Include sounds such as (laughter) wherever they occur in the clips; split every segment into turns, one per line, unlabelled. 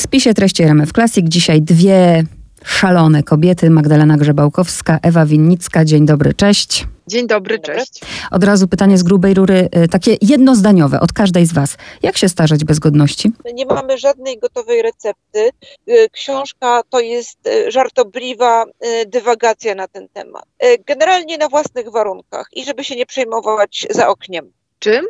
spisie treści RMF Classic dzisiaj dwie szalone kobiety, Magdalena Grzebałkowska, Ewa Winnicka. Dzień dobry, cześć.
Dzień dobry, cześć.
Od razu pytanie z grubej rury, y, takie jednozdaniowe od każdej z Was. Jak się starzeć bez godności?
Nie mamy żadnej gotowej recepty. Y, Książka to jest y, żartobliwa dywagacja na ten temat. Generalnie na własnych warunkach i żeby się nie przejmować za okniem.
Czym?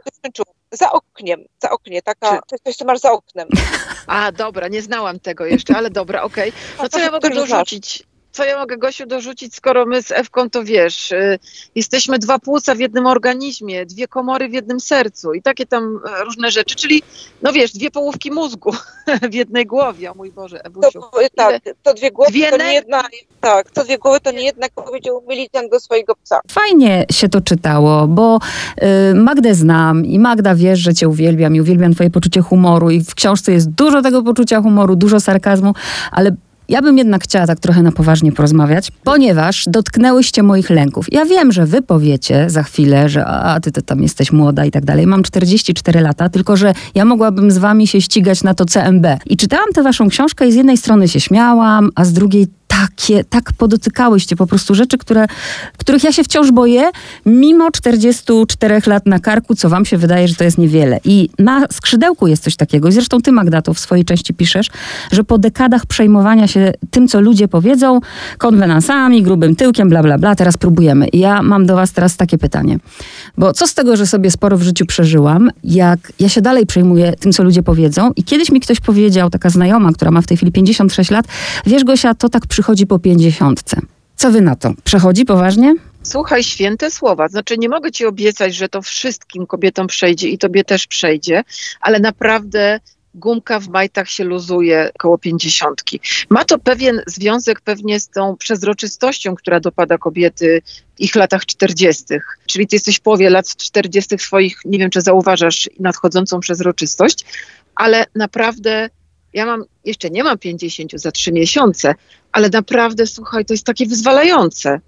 Za okniem, za oknie, taka,
Czy-
jest coś, co masz za oknem. (laughs)
A, dobra, nie znałam tego jeszcze, ale dobra, okej. No co ja mogę dorzucić? Co ja mogę, Gosiu, dorzucić, skoro my z Ewką, to wiesz, y, jesteśmy dwa płuca w jednym organizmie, dwie komory w jednym sercu i takie tam e, różne rzeczy, czyli, no wiesz, dwie połówki mózgu (laughs) w jednej głowie, o mój Boże,
To,
Ewusiu.
tak, to dwie głowy
Dwie
to nie jedna, tak, to dwie głowy to nie jedna, jak powiedział milicjant do swojego psa.
Fajnie się to czytało, bo y, Magdę znam i Magda wiesz, że cię uwielbiam i uwielbiam twoje poczucie humoru i w książce jest dużo tego poczucia humoru, dużo sarkazmu, ale ja bym jednak chciała tak trochę na poważnie porozmawiać, ponieważ dotknęłyście moich lęków. Ja wiem, że wy powiecie za chwilę, że a ty to tam jesteś młoda i tak dalej. Mam 44 lata, tylko że ja mogłabym z wami się ścigać na to CMB. I czytałam tę waszą książkę i z jednej strony się śmiałam, a z drugiej takie, tak podotykałyście po prostu rzeczy, które, których ja się wciąż boję, mimo 44 lat na karku, co wam się wydaje, że to jest niewiele. I na skrzydełku jest coś takiego, i zresztą ty Magda to w swojej części piszesz, że po dekadach przejmowania się tym, co ludzie powiedzą, konwenansami, grubym tyłkiem, bla, bla, bla, teraz próbujemy. I ja mam do was teraz takie pytanie. Bo co z tego, że sobie sporo w życiu przeżyłam, jak ja się dalej przejmuję tym, co ludzie powiedzą i kiedyś mi ktoś powiedział, taka znajoma, która ma w tej chwili 56 lat, wiesz Gosia, to tak przychodzi po 50. Co wy na to? Przechodzi poważnie?
Słuchaj, święte słowa. Znaczy, nie mogę ci obiecać, że to wszystkim kobietom przejdzie i tobie też przejdzie, ale naprawdę gumka w majtach się luzuje koło pięćdziesiątki. Ma to pewien związek pewnie z tą przezroczystością, która dopada kobiety w ich latach czterdziestych. Czyli ty jesteś w połowie lat czterdziestych swoich, nie wiem czy zauważasz nadchodzącą przezroczystość, ale naprawdę ja mam, jeszcze nie mam 50 za trzy miesiące, ale naprawdę, słuchaj, to jest takie wyzwalające.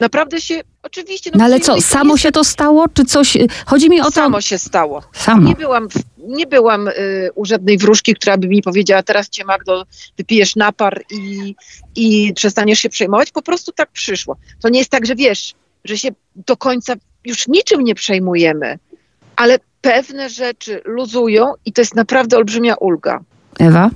Naprawdę się, oczywiście...
No ale
to
co,
jest-
samo się to stało, czy coś... y, Chodzi mi o to...
Samo się stało.
Samo.
Nie byłam, nie byłam y, u żadnej wróżki, która by mi powiedziała, teraz cię Magdo, wypijesz napar i, i przestaniesz się przejmować. Po prostu tak przyszło. To nie jest tak, że wiesz, że się do końca już niczym nie przejmujemy, ale pewne rzeczy luzują i to jest naprawdę olbrzymia ulga.
Ewa?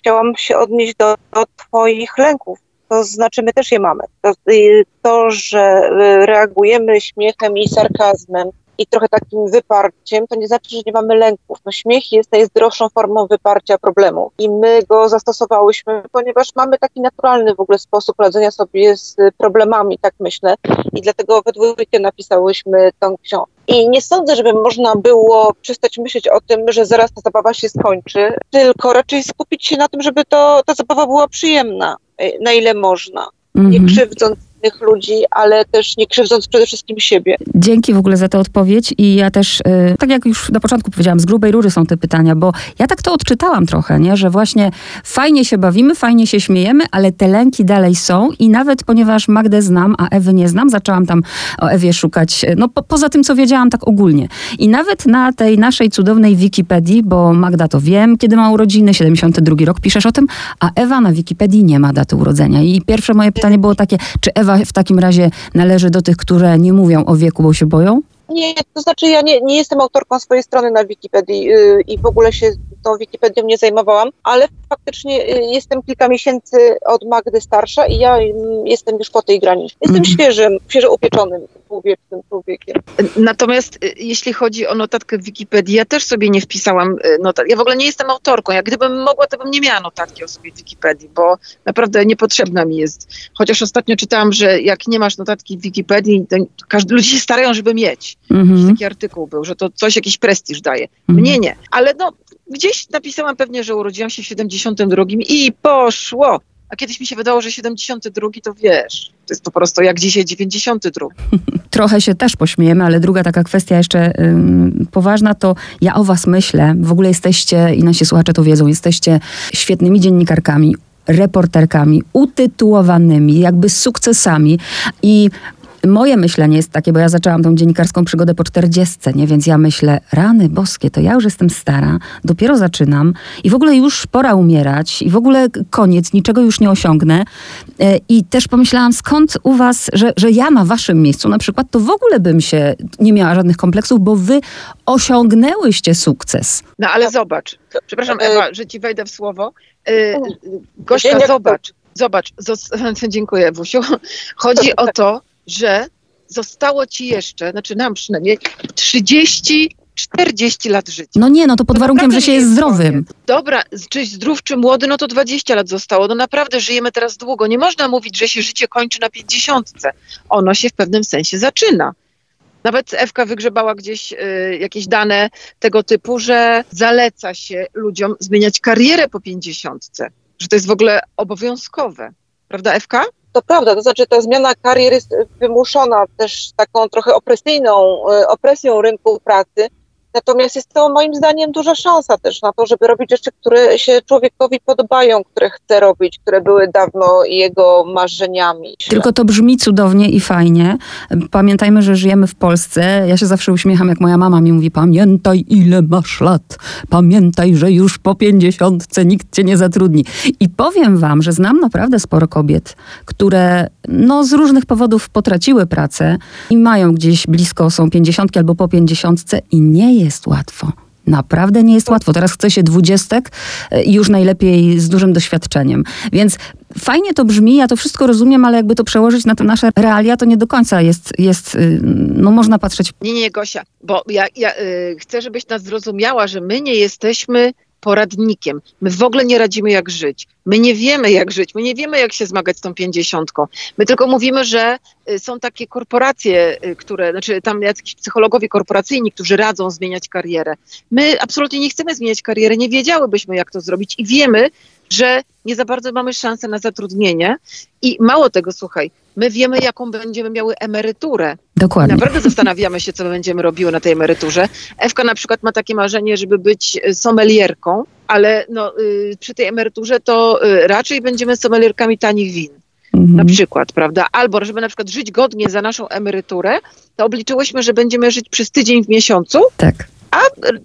Chciałam się odnieść do, do twoich lęków. To znaczy, my też je mamy. To, y, to, że y, reagujemy śmiechem i sarkazmem i trochę takim wyparciem, to nie znaczy, że nie mamy lęków. No, śmiech jest najzdrowszą formą wyparcia problemu i my go zastosowałyśmy, ponieważ mamy taki naturalny w ogóle sposób radzenia sobie z problemami, tak myślę. I dlatego we dwójkę napisałyśmy tą książkę. I nie sądzę, żeby można było przestać myśleć o tym, że zaraz ta zabawa się skończy, tylko raczej skupić się na tym, żeby to, ta zabawa była przyjemna, y, na ile można. Nie
Mhm.
krzywdząc innych ludzi, ale też nie krzywdząc przede wszystkim siebie.
Dzięki w ogóle za tę odpowiedź i ja też, y, tak jak już na początku powiedziałam, z grubej rury są te pytania, bo ja tak to odczytałam trochę, nie? że właśnie fajnie się bawimy, fajnie się śmiejemy, ale te lęki dalej są i nawet ponieważ Magdę znam, a Ewy nie znam, zaczęłam tam o Ewie szukać, y, no po, poza tym, co wiedziałam tak ogólnie. I nawet na tej naszej cudownej Wikipedii, bo Magda to wiem, kiedy ma urodziny, 72 rok, piszesz o tym, a Ewa na Wikipedii nie ma daty urodzenia. I pierwsze moje pytanie było takie, czy Ewa w takim razie należy do tych, które nie mówią o wieku, bo się boją?
Nie, to znaczy ja nie, nie jestem autorką swojej strony na Wikipedii yy, i w ogóle się tą Wikipedią nie zajmowałam, ale faktycznie yy, jestem kilka miesięcy od Magdy starsza i ja mm, jestem już po tej granicy. Jestem
Mhm.
świeżym, świeżo upieczonym półwiecznym człowiekiem.
Natomiast y, jeśli chodzi o notatkę w Wikipedii, ja też sobie nie wpisałam notatki. Ja w ogóle nie jestem autorką. Jak gdybym mogła, to bym nie miała notatki o sobie w Wikipedii, bo naprawdę niepotrzebna mi jest. Chociaż ostatnio czytałam, że jak nie masz notatki w Wikipedii, to każdy, ludzie się starają, żeby mieć.
Mhm.
Taki artykuł był, że to coś, jakiś prestiż daje.
Mhm.
Mnie nie. Ale no, gdzieś napisałam pewnie, że urodziłam się w 72 i poszło. A kiedyś mi się wydało, że 72 to wiesz, to jest po prostu jak dzisiaj 92. (laughs)
Trochę się też pośmiejemy, ale druga taka kwestia jeszcze poważna to ja o was myślę. W ogóle jesteście, i nasi słuchacze to wiedzą, jesteście świetnymi dziennikarkami, reporterkami, utytułowanymi, jakby sukcesami i moje myślenie jest takie, bo ja zaczęłam tą dziennikarską przygodę po czterdziestce, nie? Więc ja myślę, rany boskie, to ja już jestem stara, dopiero zaczynam i w ogóle już pora umierać i w ogóle koniec, niczego już nie osiągnę. E, I też pomyślałam, skąd u was, że, że ja na waszym miejscu na przykład, to w ogóle bym się nie miała żadnych kompleksów, bo wy osiągnęłyście sukces.
No ale zobacz, przepraszam Ewa, że ci wejdę w słowo. Yy, Gośka, zobacz, zobacz, (laughs) dziękuję Ewusiu. Chodzi o to, że zostało ci jeszcze, znaczy nam przynajmniej, 30 40 lat życia.
No nie, no to pod to warunkiem, że się jest zdrowym.
Dobra, czy zdrów, czy młody, no to 20 lat zostało. No naprawdę żyjemy teraz długo. Nie można mówić, że się życie kończy na 50. Ono się w pewnym sensie zaczyna. Nawet Ewka wygrzebała gdzieś y, jakieś dane tego typu, że zaleca się ludziom zmieniać karierę po 50, że to jest w ogóle obowiązkowe. Prawda, Ewka?
To prawda, to znaczy ta zmiana kariery jest wymuszona też taką trochę opresyjną, y, opresją rynku pracy, Natomiast jest to moim zdaniem duża szansa też na to, żeby robić rzeczy, które się człowiekowi podobają, które chce robić, które były dawno jego marzeniami.
Tylko to brzmi cudownie i fajnie. Pamiętajmy, że żyjemy w Polsce. Ja się zawsze uśmiecham, jak moja mama mi mówi: Pamiętaj, ile masz lat. Pamiętaj, że już po pięćdziesiątce nikt cię nie zatrudni. I powiem wam, że znam naprawdę sporo kobiet, które no, z różnych powodów potraciły pracę i mają gdzieś blisko, są pięćdziesiątki albo po pięćdziesiątce i nie jest łatwo. Naprawdę nie jest łatwo. Teraz chce się dwudziestek e, i już najlepiej z dużym doświadczeniem. Więc fajnie to brzmi, ja to wszystko rozumiem, ale jakby to przełożyć na te nasze realia, to nie do końca jest, jest y, no można patrzeć.
Nie, nie, Gosia, bo ja, ja y, chcę, żebyś nas zrozumiała, że my nie jesteśmy poradnikiem. My w ogóle nie radzimy, jak żyć. My nie wiemy, jak żyć. My nie wiemy, jak się zmagać z tą pięćdziesiątką. My tylko mówimy, że y, są takie korporacje, y, które, znaczy tam jacyś psychologowie korporacyjni, którzy radzą zmieniać karierę. My absolutnie nie chcemy zmieniać kariery, nie wiedziałybyśmy, jak to zrobić i wiemy, że nie za bardzo mamy szansę na zatrudnienie. I mało tego, słuchaj, my wiemy, jaką będziemy miały emeryturę.
Dokładnie.
Naprawdę zastanawiamy się, co będziemy robiły na tej emeryturze. Ewka na przykład ma takie marzenie, żeby być y, sommelierką, ale no, y, przy tej emeryturze to y, raczej będziemy sommelierkami tanich win. Mhm. Na przykład, prawda? Albo, żeby na przykład żyć godnie za naszą emeryturę, to obliczyłyśmy, że będziemy żyć przez tydzień w miesiącu.
Tak
a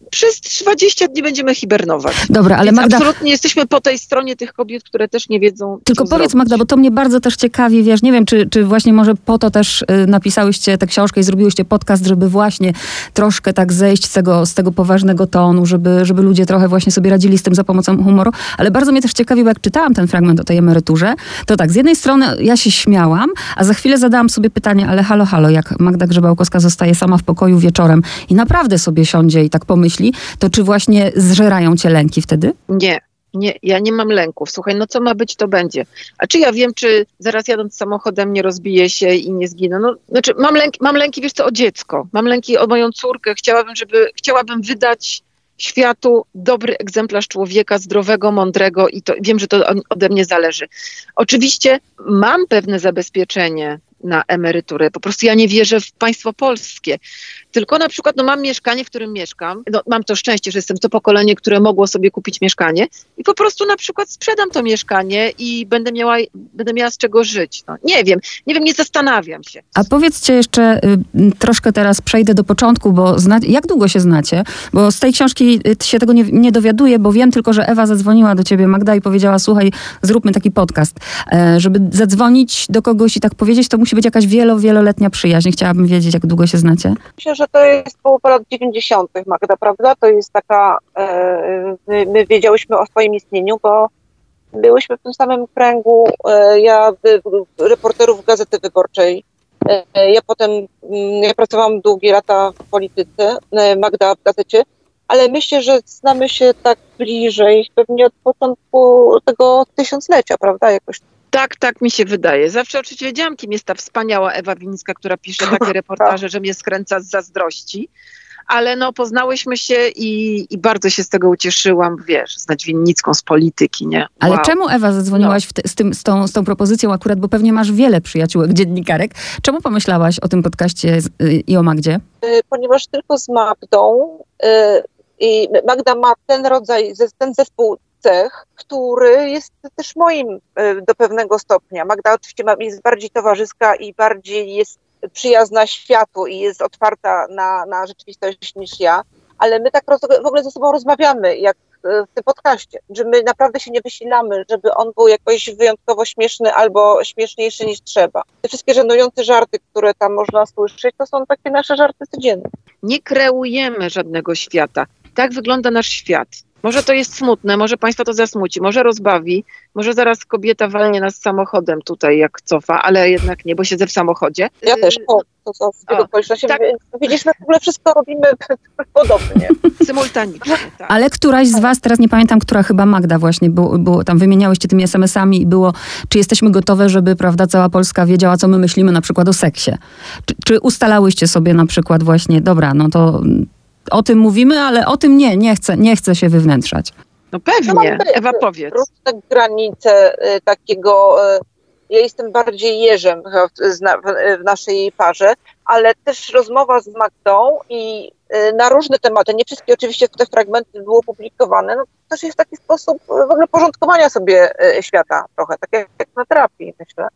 przez 20 dni będziemy hibernować.
Dobra, ale
Więc
Magda...
absolutnie jesteśmy po tej stronie tych kobiet, które też nie wiedzą,
Tylko powiedz
zrobić.
Magda, bo to mnie bardzo też ciekawi, wiesz, nie wiem, czy, czy właśnie może po to też y, napisałyście tę książkę i zrobiłyście podcast, żeby właśnie troszkę tak zejść z tego, z tego poważnego tonu, żeby, żeby ludzie trochę właśnie sobie radzili z tym za pomocą humoru, ale bardzo mnie też ciekawiło, jak czytałam ten fragment o tej emeryturze, to tak, z jednej strony ja się śmiałam, a za chwilę zadałam sobie pytanie, ale halo, halo, jak Magda Grzebałkowska zostaje sama w pokoju wieczorem i naprawdę sobie siądzie i tak pomyśli, to czy właśnie zżerają cię lęki wtedy?
Nie, nie, ja nie mam lęków. Słuchaj, no co ma być, to będzie. A czy ja wiem, czy zaraz jadąc samochodem nie rozbiję się i nie zginę? No, znaczy, mam, lęk, mam lęki, wiesz co, o dziecko. Mam lęki o moją córkę. Chciałabym, żeby, chciałabym wydać światu dobry egzemplarz człowieka, zdrowego, mądrego i to wiem, że to ode mnie zależy. Oczywiście mam pewne zabezpieczenie na emeryturę. Po prostu ja nie wierzę w państwo polskie. Tylko na przykład no, mam mieszkanie, w którym mieszkam. No, mam to szczęście, że jestem to pokolenie, które mogło sobie kupić mieszkanie i po prostu na przykład sprzedam to mieszkanie i będę miała, będę miała z czego żyć. No, nie wiem, nie wiem, nie zastanawiam się.
A powiedzcie jeszcze y, troszkę teraz przejdę do początku, bo zna, jak długo się znacie? Bo z tej książki y, się tego nie, nie dowiaduję, bo wiem tylko, że Ewa zadzwoniła do ciebie, Magda, i powiedziała, słuchaj, zróbmy taki podcast. E, żeby zadzwonić do kogoś i tak powiedzieć, to musi być jakaś wielo, wieloletnia przyjaźń. Chciałabym wiedzieć, jak długo się znacie.
Myślę, że to jest połowa lat 90., Magda, prawda? To jest taka, e, my, my wiedziałyśmy o swoim istnieniu, bo byłyśmy w tym samym kręgu, e, ja reporterów Gazety Wyborczej, e, ja potem, mm, ja pracowałam długie lata w polityce, Magda w gazecie, ale myślę, że znamy się tak bliżej pewnie od początku tego tysiąclecia, prawda? Jakoś
tak, tak mi się wydaje. Zawsze oczywiście wiedziałam, kim jest ta wspaniała Ewa Wińska, która pisze (laughs) takie reportaże, że mnie skręca z zazdrości. Ale no, poznałyśmy się i, i bardzo się z tego ucieszyłam, wiesz, znać Winnicką z polityki, nie? Wow.
Ale czemu Ewa zadzwoniłaś no. z, tym, z, tą, z tą propozycją akurat, bo pewnie masz wiele przyjaciółek dziennikarek. Czemu pomyślałaś o tym podcaście y, i o Magdzie?
Y, ponieważ tylko z Magdą y, i Magda ma ten rodzaj, ten zespół cech, który jest też moim e, do pewnego stopnia. Magda oczywiście jest bardziej towarzyska i bardziej jest przyjazna światu i jest otwarta na, na rzeczywistość niż ja, ale my tak w ogóle ze sobą rozmawiamy, jak w tym podcaście, że my naprawdę się nie wysilamy, żeby on był jakoś wyjątkowo śmieszny albo śmieszniejszy niż trzeba. Te wszystkie żenujące żarty, które tam można słyszeć, to są takie nasze żarty codzienne.
Nie kreujemy żadnego świata. Tak wygląda nasz świat. Może to jest smutne, może Państwa to zasmuci, może rozbawi, może zaraz kobieta walnie nas samochodem tutaj, jak cofa, ale jednak nie, bo siedzę w samochodzie.
Ja też, o, to co z tego okoliczności. Tak. Widzisz, my w ogóle wszystko robimy (laughs) podobnie.
Symultanicznie,
tak. Ale któraś z Was, teraz nie pamiętam, która chyba Magda właśnie, było, było tam wymieniałyście tymi SMS-ami i było, czy jesteśmy gotowe, żeby, prawda, cała Polska wiedziała, co my myślimy na przykład o seksie. Czy, czy ustalałyście sobie na przykład właśnie, dobra, no to o tym mówimy, ale o tym nie, nie chcę, nie chcę się wywnętrzać.
No pewnie, no, Ewa powiedz.
Różne granice y, takiego, y, ja jestem bardziej jeżem w, naszej parze, ale też rozmowa z Magdą i y, na różne tematy, nie wszystkie oczywiście te fragmenty były publikowane, no to też jest taki sposób w ogóle porządkowania sobie świata trochę, tak jak na terapii myślę.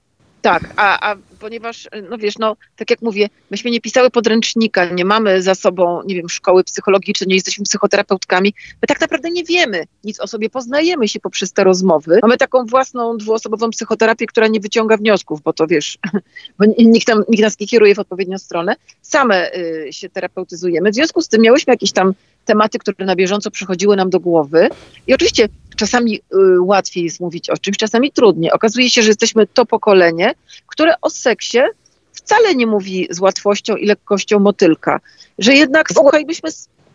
Tak, a, a ponieważ, no wiesz, no tak jak mówię, myśmy nie pisały podręcznika, nie mamy za sobą, nie wiem, szkoły psychologicznej, nie jesteśmy psychoterapeutkami, my tak naprawdę nie wiemy nic o sobie, poznajemy się poprzez te rozmowy. Mamy taką własną dwuosobową psychoterapię, która nie wyciąga wniosków, bo to wiesz, (laughs) bo nikt, tam, nikt nas nie kieruje w odpowiednią stronę. Same y, się terapeutyzujemy. W związku z tym miałyśmy jakieś tam tematy, które na bieżąco przychodziły nam do głowy. I oczywiście czasami y, łatwiej jest mówić o czymś, czasami trudniej. Okazuje się, że jesteśmy to pokolenie, które o seksie wcale nie mówi z łatwością i lekkością motylka. Że jednak, słuchaj, byśmy,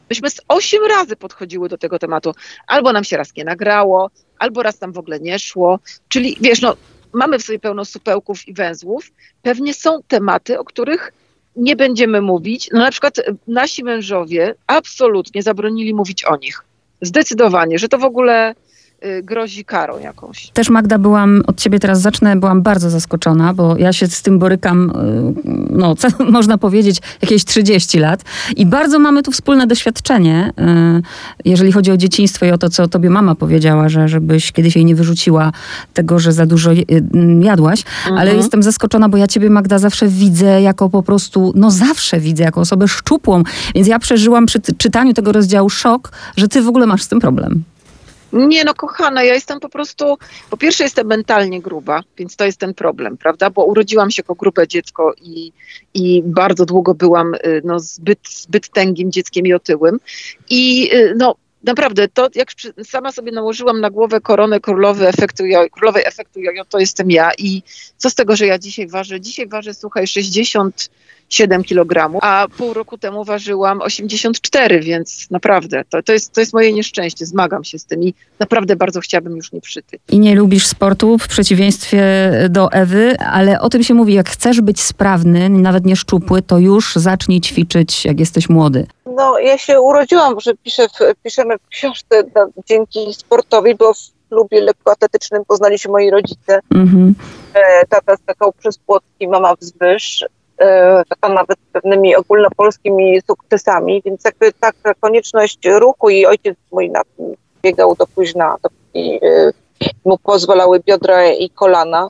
byśmy z osiem razy podchodziły do tego tematu. Albo nam się raz nie nagrało, albo raz tam w ogóle nie szło. Czyli wiesz, no, mamy w sobie pełno supełków i węzłów. Pewnie są tematy, o których nie będziemy mówić. No na przykład nasi mężowie absolutnie zabronili mówić o nich. Zdecydowanie, że to w ogóle grozi karą jakąś.
Też Magda, byłam, od ciebie teraz zacznę, byłam bardzo zaskoczona, bo ja się z tym borykam, y, no (laughs) co, można powiedzieć, jakieś 30 lat i bardzo mamy tu wspólne doświadczenie, y, jeżeli chodzi o dzieciństwo i o to, co tobie mama powiedziała, że żebyś kiedyś jej nie wyrzuciła tego, że za dużo jadłaś, mhm. ale jestem zaskoczona, bo ja ciebie, Magda, zawsze widzę jako po prostu, no zawsze widzę jako osobę szczupłą, więc ja przeżyłam przy czytaniu tego rozdziału szok, że ty w ogóle masz z tym problem.
Nie no, kochana, ja jestem po prostu, po pierwsze jestem mentalnie gruba, więc to jest ten problem, prawda? Bo urodziłam się jako grube dziecko i, i bardzo długo byłam y, no, zbyt, zbyt tęgim dzieckiem i otyłym. I y, no, naprawdę, to jak sama sobie nałożyłam na głowę koronę królowy efektu jojo, królowej efektu jojo, to jestem ja. I co z tego, że ja dzisiaj ważę? Dzisiaj ważę, słuchaj, 60 7 kg, a pół roku temu ważyłam 84, więc naprawdę to, to, jest, to jest moje nieszczęście. Zmagam się z tym i naprawdę bardzo chciałabym już nie przytyć.
I nie lubisz sportu w przeciwieństwie do Ewy, ale o tym się mówi, jak chcesz być sprawny, nawet nie szczupły, to już zacznij ćwiczyć, jak jesteś młody.
No, ja się urodziłam, że piszę piszemy w książce no, dzięki sportowi, bo w klubie lekkoatletycznym poznali się moi rodzice. Mm-hmm. Tata skakał przez płotki, mama wzwyż. E, taka nawet pewnymi ogólnopolskimi sukcesami, więc jakby taka konieczność ruchu i ojciec mój na tym biegał do późna, dopóki e, mu pozwalały biodra i kolana.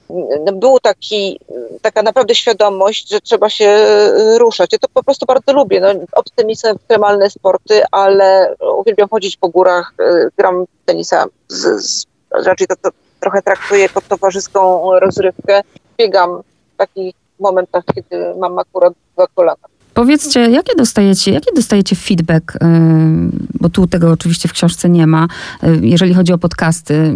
Był taki, taka naprawdę świadomość, że trzeba się e, ruszać. Ja to po prostu bardzo lubię. No, obcy mi są ekstremalne sporty, ale uwielbiam chodzić po górach, gram tenisa, z, z, raczej to, to trochę traktuję jako towarzyską rozrywkę. Biegam w takich momentach, kiedy mam akurat dwa kolana.
Powiedzcie, jakie dostajecie, jakie dostajecie feedback, y, bo tu tego oczywiście w książce nie ma, y, jeżeli chodzi o podcasty.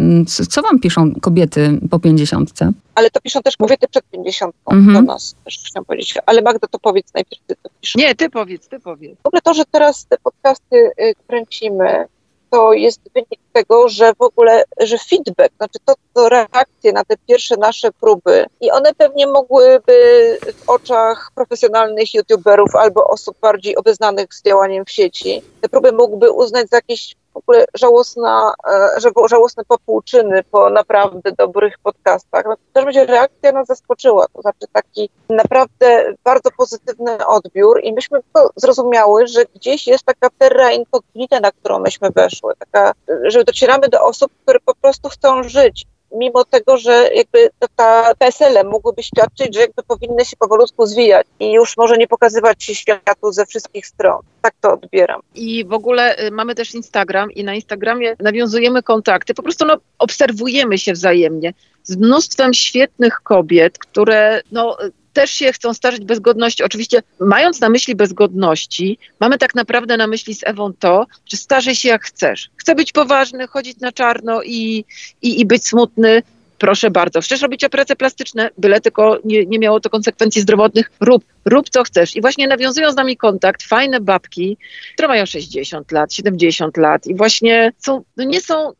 Co wam piszą kobiety po pięćdziesiątce?
Ale to piszą też kobiety przed pięćdziesiątką -hmm. do nas, też chciałam powiedzieć. Ale Magda, to powiedz najpierw, ty to piszesz.
Nie, ty powiedz, ty powiedz.
W ogóle to, że teraz te podcasty y, kręcimy, to jest wynik tego, że w ogóle, że feedback, znaczy to, to reakcje na te pierwsze nasze próby i one pewnie mogłyby w oczach profesjonalnych youtuberów albo osób bardziej obeznanych z działaniem w sieci, te próby mógłby uznać za jakieś ogóle żałosna, e, żałosne popłuczyny po naprawdę dobrych podcastach. No, każdym razie reakcja nas zaskoczyła, to znaczy taki naprawdę bardzo pozytywny odbiór i myśmy zrozumiały, że gdzieś jest taka terra incognita, na którą myśmy weszły, taka, że docieramy do osób, które po prostu chcą żyć mimo tego, że jakby ta PSL mogłyby świadczyć, że jakby powinny się powolutku zwijać i już może nie pokazywać się światu ze wszystkich stron. Tak to odbieram.
I w ogóle y, mamy też Instagram i na Instagramie nawiązujemy kontakty, po prostu no, obserwujemy się wzajemnie z mnóstwem świetnych kobiet, które no, też się chcą starzeć bez godności. Oczywiście, mając na myśli bezgodności, mamy tak naprawdę na myśli z Ewą to, że starzej się jak chcesz. Chcę być poważny, chodzić na czarno i, i, i być smutny. Proszę bardzo, chcesz robić operacje plastyczne, byle tylko nie, nie miało to konsekwencji zdrowotnych, rób, rób co chcesz. I właśnie nawiązują z nami kontakt fajne babki, które mają 60 lat, 70 lat i właśnie są, no nie są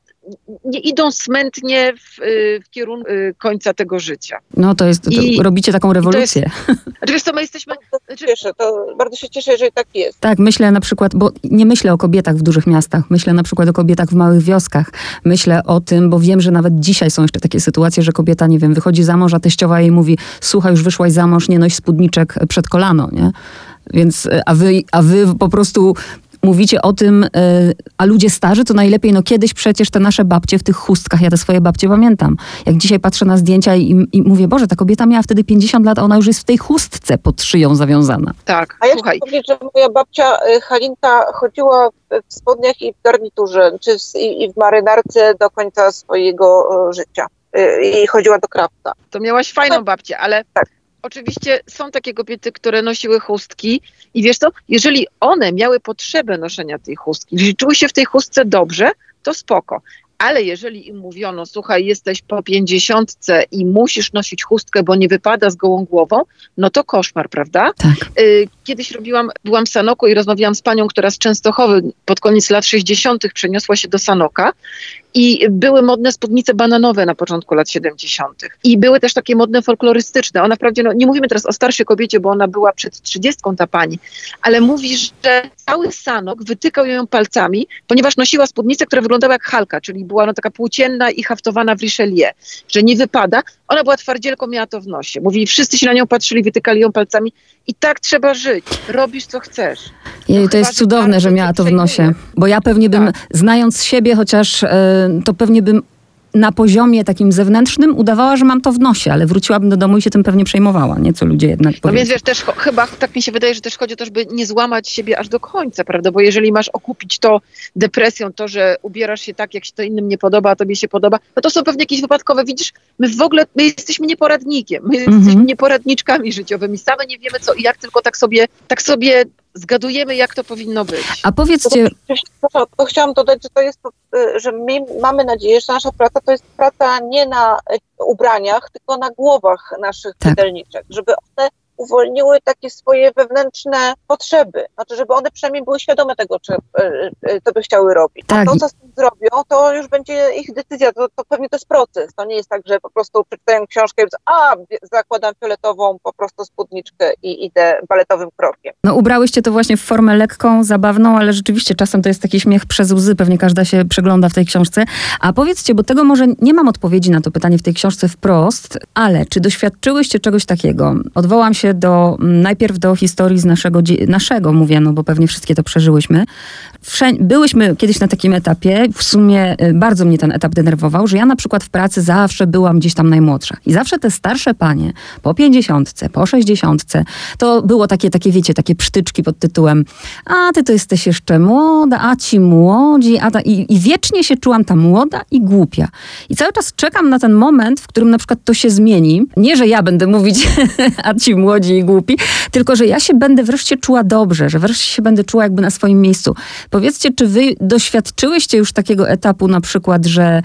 nie idą smętnie w, y, w kierunku y, końca tego życia.
No to jest, to I, robicie taką rewolucję.
Jest, znaczy wiesz co, my jesteśmy...
Bardzo, cieszę, to bardzo się cieszę, że tak jest.
Tak, myślę na przykład, bo nie myślę o kobietach w dużych miastach, myślę na przykład o kobietach w małych wioskach. Myślę o tym, bo wiem, że nawet dzisiaj są jeszcze takie sytuacje, że kobieta, nie wiem, wychodzi za mąż, a teściowa jej mówi, słuchaj, już wyszłaś za mąż, nie noś spódniczek przed kolano, nie? Więc, a wy, a wy po prostu mówicie o tym, e, a ludzie starzy to najlepiej, no kiedyś przecież te nasze babcie w tych chustkach, ja te swoje babcie pamiętam. Jak dzisiaj patrzę na zdjęcia i, i mówię, Boże, ta kobieta miała wtedy 50 lat, a ona już jest w tej chustce pod szyją zawiązana.
Tak,
A ja chcę powiedzieć, że moja babcia e, Halinka chodziła w spodniach i w garniturze, czy w, i w marynarce do końca swojego e, życia. I chodziła do krafta.
To miałaś fajną babcię, ale tak oczywiście są takie kobiety, które nosiły chustki i wiesz co, jeżeli one miały potrzebę noszenia tej chustki, jeżeli czuły się w tej chustce dobrze, to spoko. Ale jeżeli im mówiono, słuchaj, jesteś po pięćdziesiątce i musisz nosić chustkę, bo nie wypada z gołą głową, no to koszmar, prawda?
Tak.
Kiedyś robiłam, byłam w Sanoku i rozmawiałam z panią, która z Częstochowy pod koniec lat 60. przeniosła się do Sanoka i były modne spódnice bananowe na początku lat 70. I były też takie modne folklorystyczne. Ona wprawdzie, no, nie mówimy teraz o starszej kobiecie, bo ona była przed 30 ta pani, ale mówi, że cały sanok wytykał ją palcami, ponieważ nosiła spódnicę, która wyglądała jak halka, czyli była no, taka płócienna i haftowana w Richelieu, że nie wypada. Ona była twardzielką, miała to w nosie. Mówi, wszyscy się na nią patrzyli, wytykali ją palcami i tak trzeba żyć. Robisz, co chcesz.
Jej, to, to jest cudowne, że miała to w nosie. Bo ja pewnie bym, tak. znając siebie, chociaż e, to pewnie bym na poziomie takim zewnętrznym udawała, że mam to w nosie, ale wróciłabym do domu i się tym pewnie przejmowała, nie? Co ludzie jednak powiedzą.
No więc wiesz, też chyba tak mi się wydaje, że też chodzi o to, żeby nie złamać siebie aż do końca, prawda? Bo jeżeli masz okupić to depresją, to, że ubierasz się tak, jak się to innym nie podoba, a tobie się podoba, no to są pewnie jakieś wypadkowe. Widzisz, my w ogóle, my jesteśmy nieporadnikiem, my mhm. jesteśmy nieporadniczkami życiowymi, same nie wiemy co i jak, tylko tak sobie, tak sobie zgadujemy, jak to powinno być.
A powiedzcie...
To, to chciałam dodać, że to jest, że my mamy nadzieję, że nasza praca to jest praca nie na ubraniach, tylko na głowach naszych tak. czytelniczek, żeby one uwolniły takie swoje wewnętrzne potrzeby. Znaczy, żeby one przynajmniej były świadome tego, czy, e, e, co by chciały robić. Tak. A to, co z tym zrobią, to już będzie ich decyzja. To, to pewnie to jest proces. To nie jest tak, że po prostu przeczytają książkę i a, zakładam fioletową po prostu spódniczkę i idę baletowym krokiem.
No ubrałyście to właśnie w formę lekką, zabawną, ale rzeczywiście czasem to jest taki śmiech przez łzy. Pewnie każda się przegląda w tej książce. A powiedzcie, bo tego może nie mam odpowiedzi na to pytanie w tej książce wprost, ale czy doświadczyłyście czegoś takiego? Odwołam się do, mm, najpierw do historii z naszego, naszego mówię, no bo pewnie wszystkie to przeżyłyśmy. Byłyśmy kiedyś na takim etapie, w sumie y, bardzo mnie ten etap denerwował, że ja na przykład w pracy zawsze byłam gdzieś tam najmłodsza. I zawsze te starsze panie, po pięćdziesiątce, po sześćdziesiątce, to było takie, takie, wiecie, takie psztyczki pod tytułem a ty to jesteś jeszcze młoda, a ci młodzi, a ta, i, i wiecznie się czułam ta młoda i głupia. I cały czas czekam na ten moment, w którym na przykład to się zmieni. Nie, że ja będę mówić, (laughs) a ci młodzi młodzi i głupi, tylko że ja się będę wreszcie czuła dobrze, że wreszcie się będę czuła jakby na swoim miejscu. Powiedzcie, czy wy doświadczyłyście już takiego etapu na przykład, że,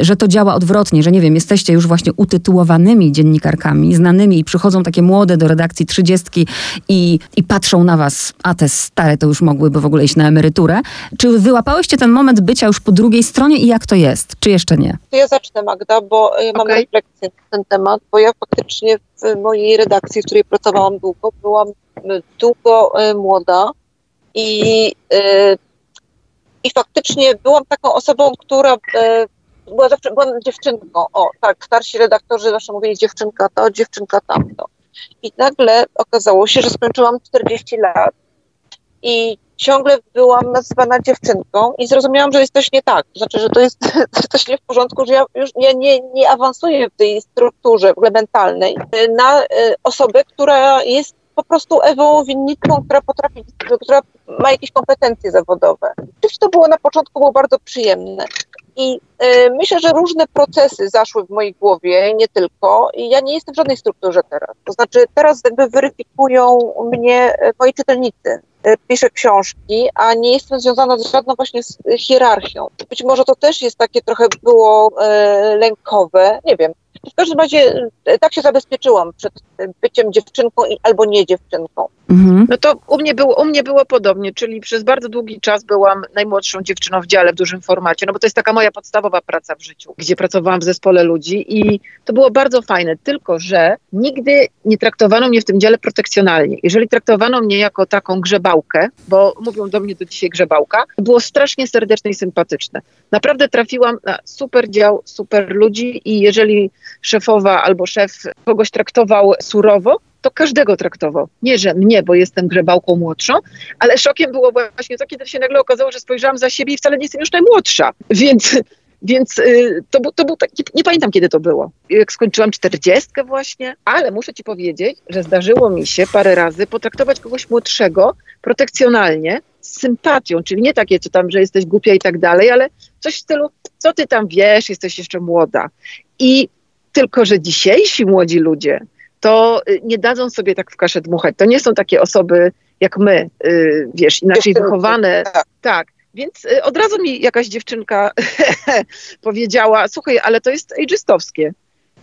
że to działa odwrotnie, że nie wiem, jesteście już właśnie utytułowanymi dziennikarkami, znanymi i przychodzą takie młode do redakcji trzydziestki i, i patrzą na was, a te stare to już mogłyby w ogóle iść na emeryturę. Czy wyłapałyście ten moment bycia już po drugiej stronie i jak to jest? Czy jeszcze nie?
To ja zacznę Magda, bo ja mam okay. refleksję na ten temat, bo ja faktycznie w mojej redakcji, w której pracowałam długo, byłam długo e, młoda i, e, i faktycznie byłam taką osobą, która e, była zawsze byłam dziewczynką. O, tak, starsi redaktorzy zawsze mówili dziewczynka to, dziewczynka tamto. I nagle okazało się, że skończyłam 40 lat i ciągle byłam nazywana dziewczynką i zrozumiałam, że jest coś nie tak. Znaczy, że to jest (laughs) coś nie w porządku, że ja już nie, nie, nie awansuję w tej strukturze w mentalnej na y, osobę, która jest po prostu Ewą winnicą, która potrafi, która ma jakieś kompetencje zawodowe. Oczywiście to było na początku było bardzo przyjemne. I y, myślę, że różne procesy zaszły w mojej głowie, nie tylko. I ja nie jestem w żadnej strukturze teraz. To znaczy, teraz jakby weryfikują mnie e, moi czytelnicy. Y, piszę książki, a nie jestem związana z żadną właśnie z hierarchią. Być może to też jest takie trochę było y, lękowe, nie wiem. W każdym razie e, tak się zabezpieczyłam przed byciem dziewczynką albo nie dziewczynką.
Mhm. No to u mnie, było, u mnie było podobnie, czyli przez bardzo długi czas byłam najmłodszą dziewczyną w dziale w dużym formacie, no bo to jest taka moja podstawowa praca w życiu, gdzie pracowałam w zespole ludzi i to było bardzo fajne, tylko że nigdy nie traktowano mnie w tym dziale protekcjonalnie. Jeżeli traktowano mnie jako taką grzebałkę, bo mówią do mnie do dzisiaj grzebałka, to było strasznie serdeczne i sympatyczne. Naprawdę trafiłam na super dział, super ludzi i jeżeli szefowa albo szef kogoś traktował surowo, to każdego traktował. Nie, że mnie, bo jestem grzebałką młodszą, ale szokiem było właśnie to, kiedy się nagle okazało, że spojrzałam za siebie i wcale nie jestem już najmłodsza. Więc, więc y, to, to był taki, nie pamiętam kiedy to było. Jak skończyłam czterdziestkę właśnie, ale muszę ci powiedzieć, że zdarzyło mi się parę razy potraktować kogoś młodszego protekcjonalnie, z sympatią, czyli nie takie, co tam, że jesteś głupia i tak dalej, ale coś w stylu, co ty tam wiesz, jesteś jeszcze młoda. I tylko, że dzisiejsi młodzi ludzie to y, nie dadzą sobie tak w kaszę dmuchać. To nie są takie osoby jak my, y, wiesz, inaczej wychowane. Tak. tak. Więc y, od razu mi jakaś dziewczynka (laughs) powiedziała, słuchaj, ale to jest ageistowskie.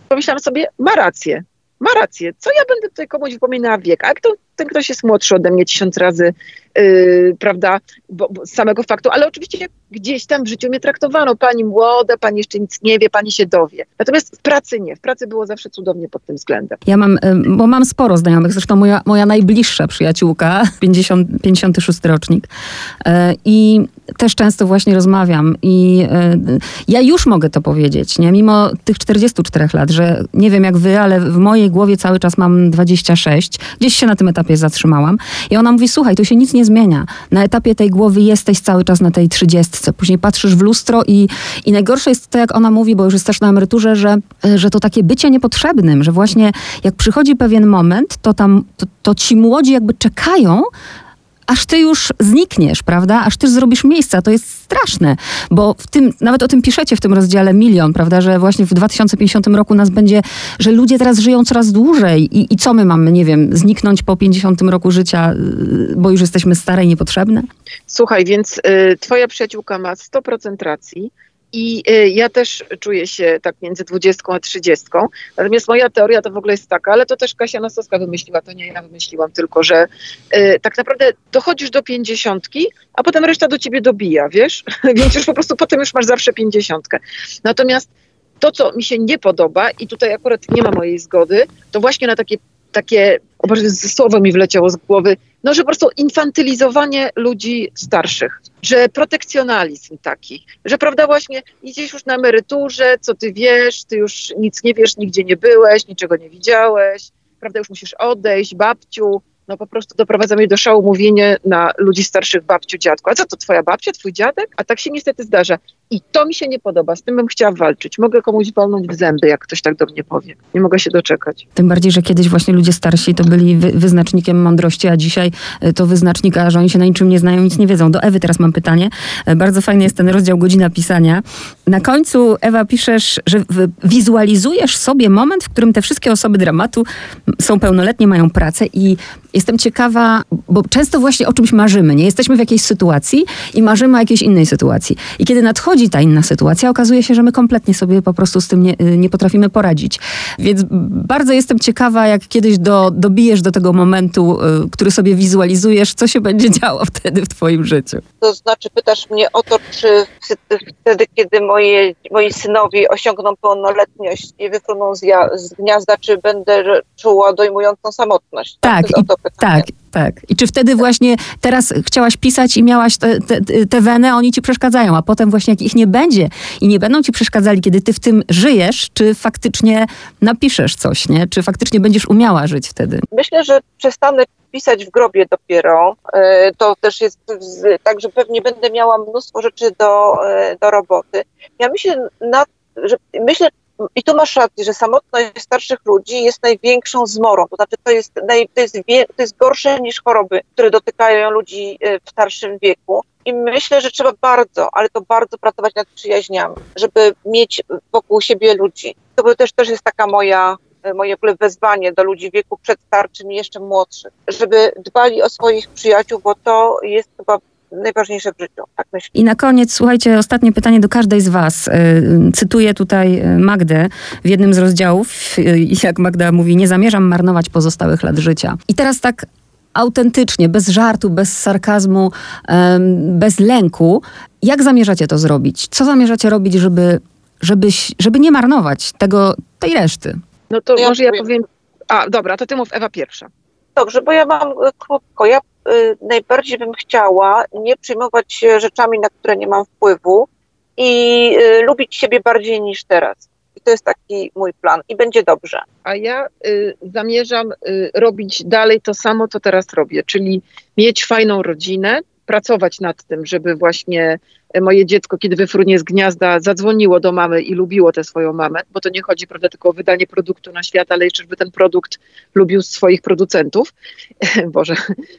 Pomyślałam sobie, ma rację, ma rację. Co ja będę tutaj komuś wypominała wiek? A jak to ten ktoś jest młodszy ode mnie tysiąc razy, yy, prawda, bo, bo z samego faktu, ale oczywiście gdzieś tam w życiu mnie traktowano, pani młoda, pani jeszcze nic nie wie, pani się dowie. Natomiast w pracy nie, w pracy było zawsze cudownie pod tym względem.
Ja mam, bo mam sporo znajomych, zresztą moja, moja najbliższa przyjaciółka, (laughs) 50, 56 rocznik. Yy, i też często właśnie rozmawiam i yy, ja już mogę to powiedzieć, nie, mimo tych 44 lat, że nie wiem jak wy, ale w mojej głowie cały czas mam 26, gdzieś się na tym etapie zatrzymałam. I ona mówi, słuchaj, tu się nic nie zmienia. Na etapie tej głowy jesteś cały czas na tej trzydziestce. Później patrzysz w lustro i, i najgorsze jest to, jak ona mówi, bo już jest też na emeryturze, że, że to takie bycie niepotrzebnym, że właśnie jak przychodzi pewien moment, to tam, to, to ci młodzi jakby czekają, aż ty już znikniesz, prawda? Aż ty zrobisz miejsca. To jest straszne, bo w tym, nawet o tym piszecie w tym rozdziale Milion, prawda, że właśnie w 2050 roku nas będzie, że ludzie teraz żyją coraz dłużej i, i co my mamy, nie wiem, zniknąć po 50 roku życia, y, bo już jesteśmy stare i niepotrzebne?
Słuchaj, więc y, twoja przyjaciółka ma 100% racji i y, ja też czuję się tak między 20 a 30. Natomiast moja teoria to w ogóle jest taka, ale to też Kasia Nosowska wymyśliła, to nie ja wymyśliłam, tylko że y, tak naprawdę dochodzisz do 50, a potem reszta do ciebie dobija, wiesz? (laughs) Więc już po prostu potem już masz zawsze 50. Natomiast to, co mi się nie podoba, i tutaj akurat nie ma mojej zgody, to właśnie na takie takie, o Boże, słowo mi wleciało z głowy, no, że po prostu infantylizowanie ludzi starszych, że protekcjonalizm taki, że prawda właśnie idziesz już na emeryturze, co ty wiesz, ty już nic nie wiesz, nigdzie nie byłeś, niczego nie widziałeś, prawda, już musisz odejść, babciu, no po prostu doprowadza mnie do szału mówienie na ludzi starszych, babciu, dziadku. A co to, twoja babcia, twój dziadek? A tak się niestety zdarza. I to mi się nie podoba, z tym bym chciała walczyć. Mogę komuś walnąć w zęby, jak ktoś tak do mnie powie. Nie mogę się doczekać.
Tym bardziej, że kiedyś właśnie ludzie starsi to byli wy wyznacznikiem mądrości, a dzisiaj e, to wyznacznika, że oni się na niczym nie znają, nic nie wiedzą. Do Ewy teraz mam pytanie. E, bardzo fajny jest ten rozdział Godzina Pisania. Na końcu, Ewa, piszesz, że wizualizujesz sobie moment, w którym te wszystkie osoby dramatu są pełnoletnie, mają pracę i jestem ciekawa, bo często właśnie o czymś marzymy, nie? Jesteśmy w jakiejś sytuacji i marzymy o jakiejś innej sytuacji. I kiedy nadchodzi ta inna sytuacja, okazuje się, że my kompletnie sobie po prostu z tym nie, nie potrafimy poradzić. Więc bardzo jestem ciekawa, jak kiedyś do, dobijesz do tego momentu, y, który sobie wizualizujesz, co się będzie działo wtedy w twoim życiu.
To znaczy pytasz mnie o to, czy wtedy, kiedy moje, moi synowie osiągną pełnoletność i wyfruną z, ja, z gniazda, czy będę czuła dojmującą samotność.
Tak, tak i, Tak, tak. I czy wtedy właśnie teraz chciałaś pisać i miałaś te, te, te weny, oni ci przeszkadzają, a potem właśnie jak ich nie będzie i nie będą ci przeszkadzali, kiedy ty w tym żyjesz, czy faktycznie napiszesz coś, nie? Czy faktycznie będziesz umiała żyć wtedy?
Myślę, że przestanę pisać w grobie dopiero. E, To też jest tak, że pewnie będę miała mnóstwo rzeczy do, e, do roboty. Ja myślę, na, że myślę, i tu masz rację, że samotność starszych ludzi jest największą zmorą. To znaczy, to jest, naj, to jest, to jest gorsze niż choroby, które dotykają ludzi e, w starszym wieku. I myślę, że trzeba bardzo, ale to bardzo pracować nad przyjaźniami, żeby mieć wokół siebie ludzi. To też, też jest taka moja e, moje w ogóle wezwanie do ludzi wieku przedstarczym i jeszcze młodszych, żeby dbali o swoich przyjaciół, bo to jest chyba najważniejsze w życiu, tak myślę.
I na koniec, słuchajcie, ostatnie pytanie do każdej z Was. Y, Cytuję tutaj y, Magdę w jednym z rozdziałów, y, jak Magda mówi, nie zamierzam marnować pozostałych lat życia. I teraz tak autentycznie, bez żartu, bez sarkazmu, bez lęku, jak zamierzacie to zrobić? Co zamierzacie robić, żeby, żebyś, żeby nie marnować tego, tej reszty?
No to
Ja
może ja
powiem.
powiem. A, dobra, to ty mów Ewa pierwsza.
Dobrze, bo ja mam e, krótko. Ja najbardziej bym chciała nie przejmować się rzeczami, na które nie mam wpływu i y, lubić siebie bardziej niż teraz. I to jest taki mój plan i będzie dobrze.
A ja y, zamierzam y, robić dalej to samo, co teraz robię, czyli mieć fajną rodzinę, pracować nad tym, żeby właśnie y, moje dziecko, kiedy wyfrunie z gniazda, zadzwoniło do mamy i lubiło tę swoją mamę, bo to nie chodzi prawda, tylko o wydanie produktu na świat, ale jeszcze, żeby ten produkt lubił swoich producentów. (laughs) Boże,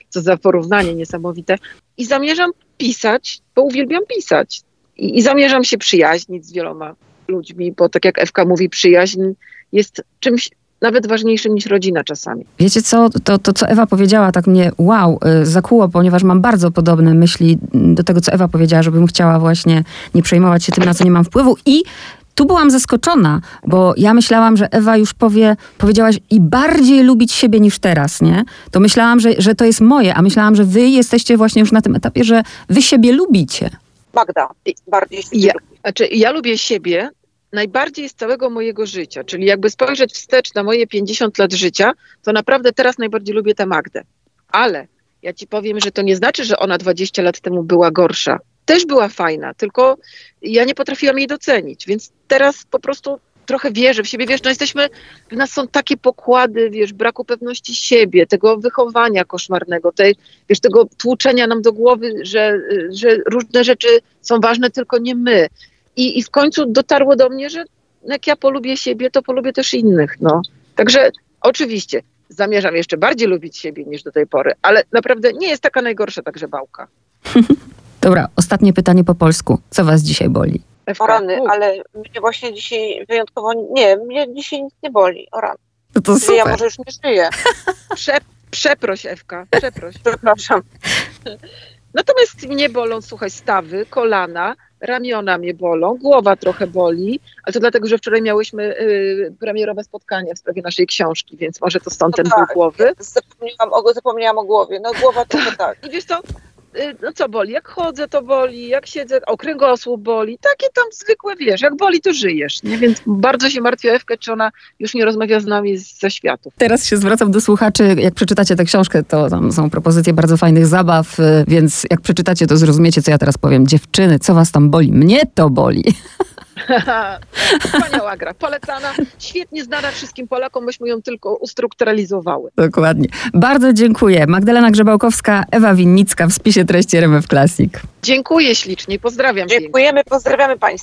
co za porównanie niesamowite. I zamierzam pisać, bo uwielbiam pisać. I, I zamierzam się przyjaźnić z wieloma ludźmi, bo tak jak Ewka mówi, przyjaźń jest czymś nawet ważniejszym niż rodzina czasami.
Wiecie co, to, to co Ewa powiedziała, tak mnie wow, y, zakuło, ponieważ mam bardzo podobne myśli do tego, co Ewa powiedziała, żebym chciała właśnie nie przejmować się tym, na co nie mam wpływu i tu byłam zaskoczona, bo ja myślałam, że Ewa już powie, powiedziałaś i bardziej lubić siebie niż teraz, nie? To myślałam, że, że to jest moje, a myślałam, że wy jesteście właśnie już na tym etapie, że wy siebie lubicie.
Magda, bardziej siebie
Ja-
lubię.
Znaczy, ja lubię siebie najbardziej z całego mojego życia, czyli jakby spojrzeć wstecz na moje 50 lat życia, to naprawdę teraz najbardziej lubię tę Magdę. Ale ja ci powiem, że to nie znaczy, że ona 20 lat temu była gorsza. Też była fajna, tylko ja nie potrafiłam jej docenić, więc teraz po prostu trochę wierzę w siebie. Wiesz, no jesteśmy, w nas są takie pokłady, wiesz, braku pewności siebie, tego wychowania koszmarnego, tej, wiesz, tego tłuczenia nam do głowy, że, że różne rzeczy są ważne, tylko nie my. I, I w końcu dotarło do mnie, że jak ja polubię siebie, to polubię też innych. No. Także oczywiście zamierzam jeszcze bardziej lubić siebie niż do tej pory, ale naprawdę nie jest taka najgorsza ta grzebałka. (laughs)
Dobra, ostatnie pytanie po polsku. Co was dzisiaj boli?
Ewka,
O rany, ale mnie właśnie dzisiaj wyjątkowo, nie, mnie dzisiaj nic nie boli. O rany.
No to
Czyli ja może już nie żyję. (laughs)
Prze, przeproś, Ewka, przeproś.
Przepraszam. (laughs)
Natomiast mnie bolą, słuchaj, stawy, kolana, ramiona mnie bolą, głowa trochę boli, ale to dlatego, że wczoraj miałyśmy y, premierowe spotkanie w sprawie naszej książki, więc może to stąd
No
ten
tak.
ból głowy.
Zapomniałam o, zapomniałam o głowie. No głowa (laughs) trochę tak.
I wiesz co, no co boli? Jak chodzę, to boli, jak siedzę, o kręgosłup boli, takie tam zwykłe, wiesz, jak boli, to żyjesz, nie? Więc bardzo się martwię Ewkę, czy ona już nie rozmawia z nami ze światów.
Teraz się zwracam do słuchaczy. Jak przeczytacie tę książkę, to tam są propozycje bardzo fajnych zabaw, y, więc jak przeczytacie, to zrozumiecie, co ja teraz powiem. Dziewczyny, co was tam boli? Mnie to boli. (laughs) (laughs)
Wspaniała gra, polecana, świetnie znana wszystkim Polakom, myśmy ją tylko ustrukturalizowały.
Dokładnie. Bardzo dziękuję. Magdalena Grzebałkowska, Ewa Winnicka w spisie treści RMF Classic.
Dziękuję ślicznie, pozdrawiam pięknie.
Dziękujemy, pozdrawiamy Państwa.